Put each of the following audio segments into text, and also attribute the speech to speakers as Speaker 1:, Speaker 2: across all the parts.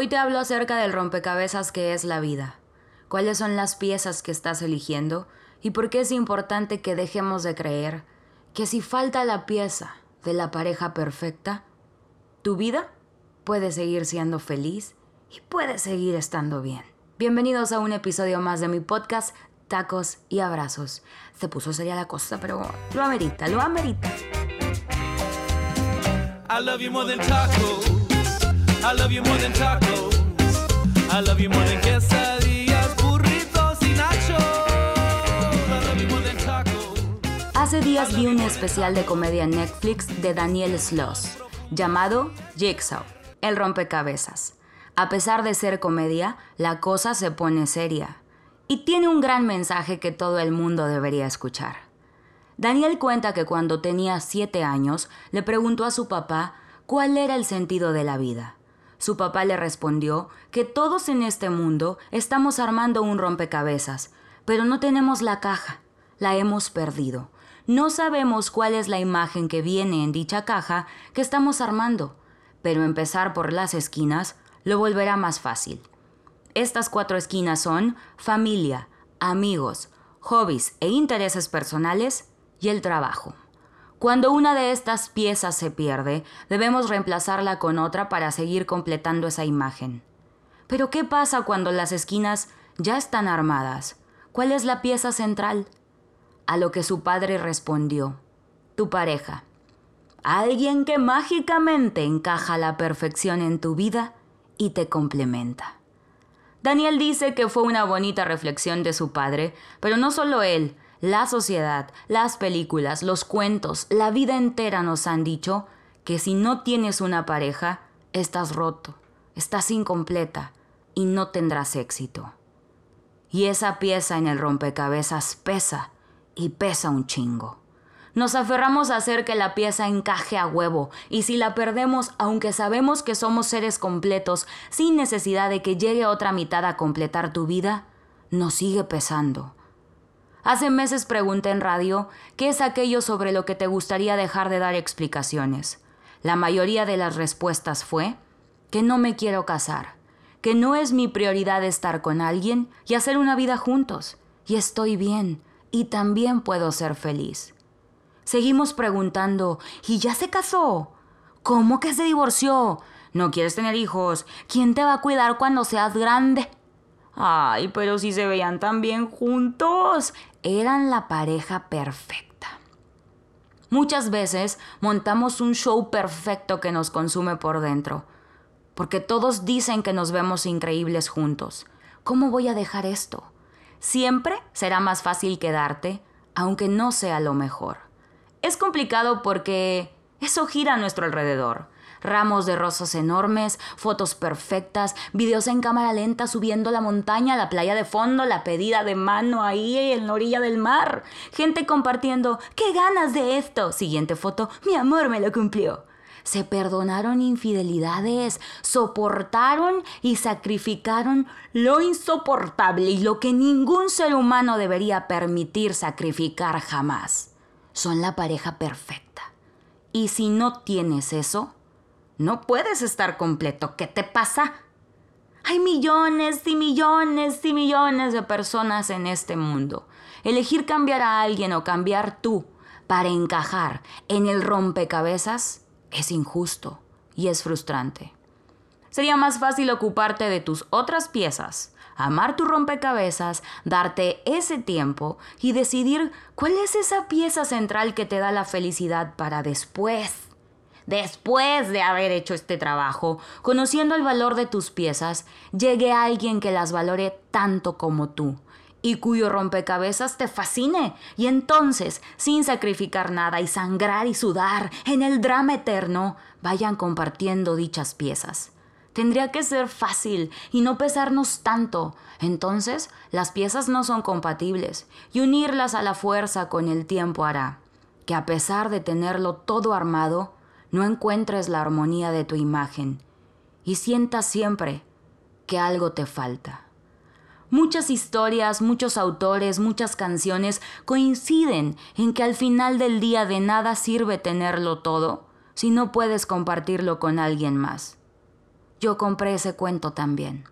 Speaker 1: Hoy te hablo acerca del rompecabezas que es la vida. ¿Cuáles son las piezas que estás eligiendo? ¿Y por qué es importante que dejemos de creer que si falta la pieza de la pareja perfecta, tu vida puede seguir siendo feliz y puede seguir estando bien? Bienvenidos a un episodio más de mi podcast Tacos y Abrazos. Se puso seria la cosa, pero lo amerita, lo amerita. I love you more than tacos. More y. Hace días vi un especial de comedia en Netflix de Daniel Sloss llamado Jigsaw, el rompecabezas. A pesar de ser comedia, la cosa se pone seria y tiene un gran mensaje que todo el mundo debería escuchar. Daniel cuenta que cuando tenía siete años le preguntó a su papá cuál era el sentido de la vida. Su papá le respondió que todos en este mundo estamos armando un rompecabezas, pero no tenemos la caja, la hemos perdido. No sabemos cuál es la imagen que viene en dicha caja que estamos armando, pero empezar por las esquinas lo volverá más fácil. Estas cuatro esquinas son familia, amigos, hobbies e intereses personales y el trabajo. Cuando una de estas piezas se pierde, debemos reemplazarla con otra para seguir completando esa imagen. Pero ¿qué pasa cuando las esquinas ya están armadas? ¿Cuál es la pieza central? A lo que su padre respondió, tu pareja. Alguien que mágicamente encaja la perfección en tu vida y te complementa. Daniel dice que fue una bonita reflexión de su padre, pero no solo él, la sociedad, las películas, los cuentos, la vida entera nos han dicho que si no tienes una pareja, estás roto, estás incompleta y no tendrás éxito. Y esa pieza en el rompecabezas pesa y pesa un chingo. Nos aferramos a hacer que la pieza encaje a huevo y si la perdemos, aunque sabemos que somos seres completos, sin necesidad de que llegue otra mitad a completar tu vida, nos sigue pesando Hace meses pregunté en radio qué es aquello sobre lo que te gustaría dejar de dar explicaciones. La mayoría de las respuestas fue que no me quiero casar, que no es mi prioridad estar con alguien y hacer una vida juntos, y estoy bien, y también puedo ser feliz. Seguimos preguntando, ¿y ya se casó? ¿Cómo que se divorció? ¿No quieres tener hijos? ¿Quién te va a cuidar cuando seas grande? Ay, pero si se veían tan bien juntos. Eran la pareja perfecta. Muchas veces montamos un show perfecto que nos consume por dentro, porque todos dicen que nos vemos increíbles juntos. ¿Cómo voy a dejar esto? Siempre será más fácil quedarte, aunque no sea lo mejor. Es complicado porque eso gira a nuestro alrededor ramos de rosas enormes, fotos perfectas, videos en cámara lenta subiendo la montaña, la playa de fondo, la pedida de mano ahí en la orilla del mar, gente compartiendo, ¡qué ganas de esto! Siguiente foto, mi amor me lo cumplió. Se perdonaron infidelidades, soportaron y sacrificaron lo insoportable y lo que ningún ser humano debería permitir sacrificar jamás. Son la pareja perfecta. Y si no tienes eso, no puedes estar completo. ¿Qué te pasa? Hay millones y millones y millones de personas en este mundo. Elegir cambiar a alguien o cambiar tú para encajar en el rompecabezas es injusto y es frustrante. Sería más fácil ocuparte de tus otras piezas, amar tu rompecabezas, darte ese tiempo y decidir cuál es esa pieza central que te da la felicidad para después después de haber hecho este trabajo, conociendo el valor de tus piezas, llegue a alguien que las valore tanto como tú y cuyo rompecabezas te fascine, y entonces, sin sacrificar nada y sangrar y sudar en el drama eterno, vayan compartiendo dichas piezas. Tendría que ser fácil y no pesarnos tanto. Entonces, las piezas no son compatibles y unirlas a la fuerza con el tiempo hará que a pesar de tenerlo todo armado, no encuentres la armonía de tu imagen y sientas siempre que algo te falta. Muchas historias, muchos autores, muchas canciones coinciden en que al final del día de nada sirve tenerlo todo si no puedes compartirlo con alguien más. yo compré ese cuento también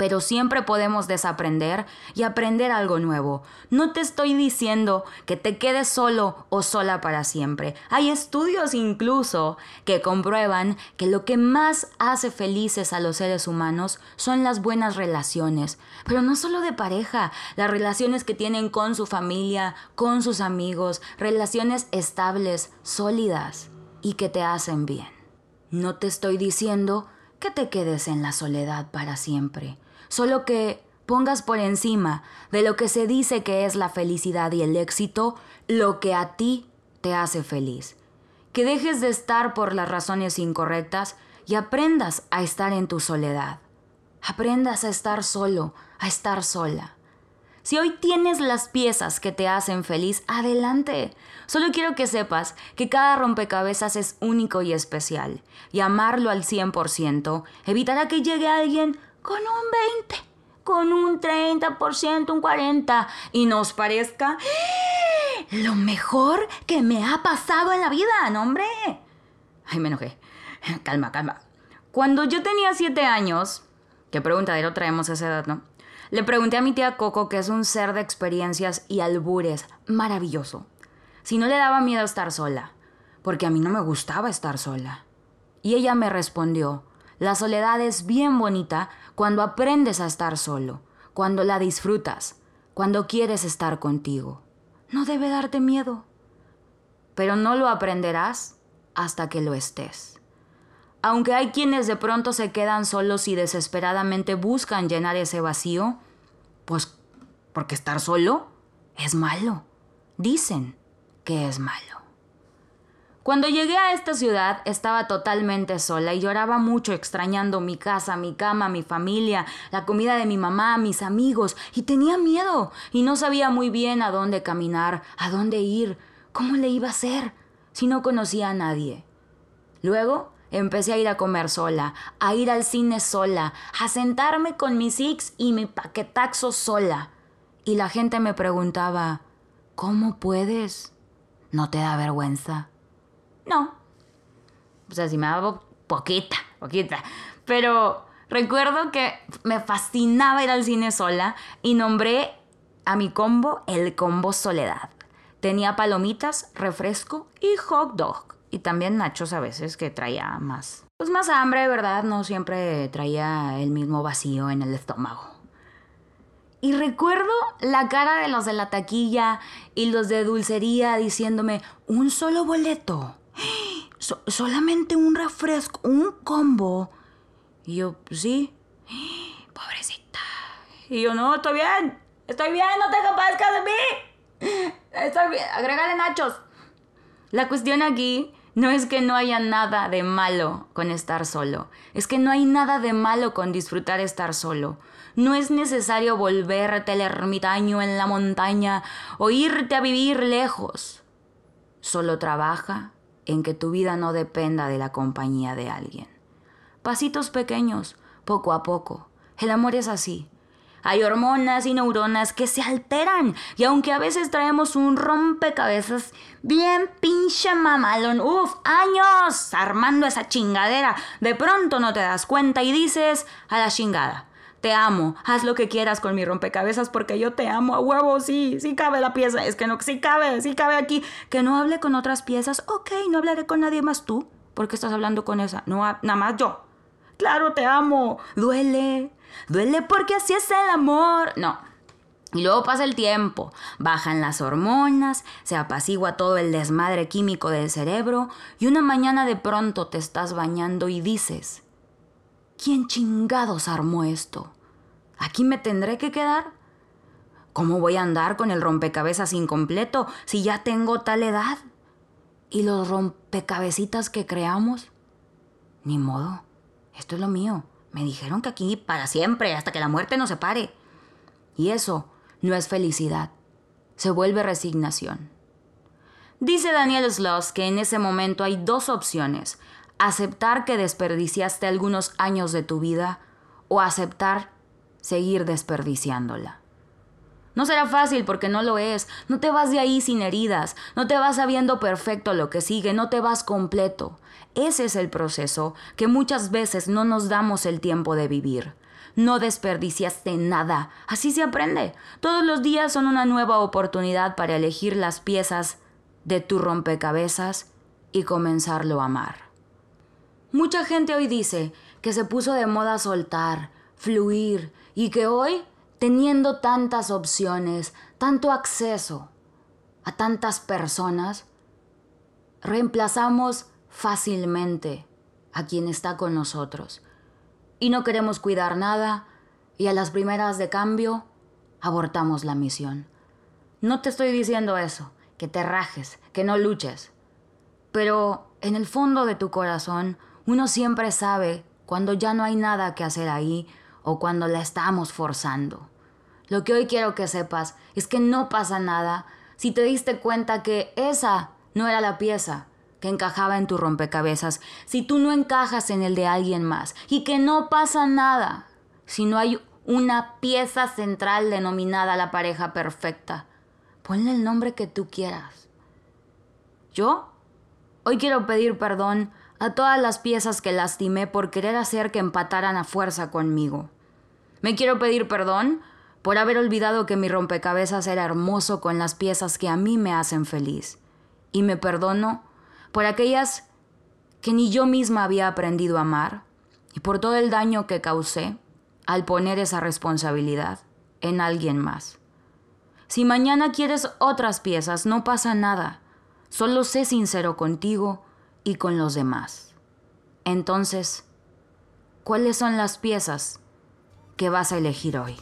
Speaker 1: pero siempre podemos desaprender y aprender algo nuevo. No te estoy diciendo que te quedes solo o sola para siempre. Hay estudios incluso que comprueban que lo que más hace felices a los seres humanos son las buenas relaciones, pero no solo de pareja, las relaciones que tienen con su familia, con sus amigos, relaciones estables, sólidas y que te hacen bien. No te estoy diciendo que te quedes en la soledad para siempre solo que pongas por encima de lo que se dice que es la felicidad y el éxito, lo que a ti te hace feliz. Que dejes de estar por las razones incorrectas y aprendas a estar en tu soledad. Aprendas a estar solo, a estar sola. Si hoy tienes las piezas que te hacen feliz, adelante. Solo quiero que sepas que cada rompecabezas es único y especial. Y amarlo al 100% evitará que llegue alguien con un 20, con un 30%, un 40% y nos parezca ¡Ah! lo mejor que me ha pasado en la vida, ¿no, hombre? Ay, me enojé. Calma, calma. Cuando yo tenía 7 años, qué preguntadero traemos a esa edad, ¿no? Le pregunté a mi tía Coco, que es un ser de experiencias y albures maravilloso, si no le daba miedo estar sola, porque a mí no me gustaba estar sola. Y ella me respondió, la soledad es bien bonita cuando aprendes a estar solo, cuando la disfrutas, cuando quieres estar contigo. No debe darte miedo. Pero no lo aprenderás hasta que lo estés. Aunque hay quienes de pronto se quedan solos y desesperadamente buscan llenar ese vacío, pues porque estar solo es malo. Dicen que es malo. Cuando llegué a esta ciudad estaba totalmente sola y lloraba mucho extrañando mi casa, mi cama, mi familia, la comida de mi mamá, mis amigos, y tenía miedo y no sabía muy bien a dónde caminar, a dónde ir, cómo le iba a hacer, si no conocía a nadie. Luego empecé a ir a comer sola, a ir al cine sola, a sentarme con mis six y mi paquetaxo sola. Y la gente me preguntaba, ¿cómo puedes? ¿No te da vergüenza? No. O sea, sí me daba poquita, poquita. Pero recuerdo que me fascinaba ir al cine sola y nombré a mi combo el combo soledad. Tenía palomitas, refresco y hot dog. Y también nachos a veces que traía más. Pues más hambre, ¿verdad? No siempre traía el mismo vacío en el estómago. Y recuerdo la cara de los de la taquilla y los de dulcería diciéndome, un solo boleto solamente un refresco, un combo. Y yo, sí. Pobrecita. Y yo, no, estoy bien. Estoy bien, no te compadezcas de mí. Estoy bien. Agrégale nachos. La cuestión aquí no es que no haya nada de malo con estar solo. Es que no hay nada de malo con disfrutar estar solo. No es necesario volverte el ermitaño en la montaña o irte a vivir lejos. Solo trabaja, en que tu vida no dependa de la compañía de alguien. Pasitos pequeños, poco a poco. El amor es así. Hay hormonas y neuronas que se alteran y aunque a veces traemos un rompecabezas bien pinche mamalón, uff, años armando esa chingadera, de pronto no te das cuenta y dices a la chingada te amo, haz lo que quieras con mi rompecabezas porque yo te amo a huevo, sí, sí cabe la pieza, es que no, sí cabe, sí cabe aquí, que no hable con otras piezas, ok, no hablaré con nadie más tú, porque estás hablando con esa, no, nada más yo. Claro, te amo, duele, duele porque así es el amor, no. Y luego pasa el tiempo, bajan las hormonas, se apacigua todo el desmadre químico del cerebro y una mañana de pronto te estás bañando y dices, ¿Quién chingados armó esto? ¿Aquí me tendré que quedar? ¿Cómo voy a andar con el rompecabezas incompleto si ya tengo tal edad? ¿Y los rompecabecitas que creamos? Ni modo, esto es lo mío. Me dijeron que aquí para siempre, hasta que la muerte nos separe. Y eso no es felicidad, se vuelve resignación. Dice Daniel Sloss que en ese momento hay dos opciones, aceptar que desperdiciaste algunos años de tu vida o aceptar seguir desperdiciándola. No será fácil porque no lo es. No te vas de ahí sin heridas. No te vas sabiendo perfecto lo que sigue. No te vas completo. Ese es el proceso que muchas veces no nos damos el tiempo de vivir. No desperdiciaste nada. Así se aprende. Todos los días son una nueva oportunidad para elegir las piezas de tu rompecabezas y comenzarlo a amar. Mucha gente hoy dice que se puso de moda soltar, fluir y que hoy teniendo tantas opciones, tanto acceso a tantas personas, reemplazamos fácilmente a quien está con nosotros. Y no queremos cuidar nada y a las primeras de cambio abortamos la misión. No te estoy diciendo eso, que te rajes, que no luches. Pero en el fondo de tu corazón, uno siempre sabe cuando ya no hay nada que hacer ahí o cuando la estamos forzando. Lo que hoy quiero que sepas es que no pasa nada si te diste cuenta que esa no era la pieza que encajaba en tu rompecabezas, si tú no encajas en el de alguien más y que no pasa nada si no hay una pieza central denominada la pareja perfecta. Ponle el nombre que tú quieras. Yo hoy quiero pedir perdón a todas las piezas que lastimé por querer hacer que empataran a fuerza conmigo. Me quiero pedir perdón por haber olvidado que mi rompecabezas era hermoso con las piezas que a mí me hacen feliz. Y me perdono por aquellas que ni yo misma había aprendido a amar y por todo el daño que causé al poner esa responsabilidad en alguien más. Si mañana quieres otras piezas, no pasa nada. Solo sé sincero contigo y con los demás. Entonces, ¿cuáles son las piezas que vas a elegir hoy?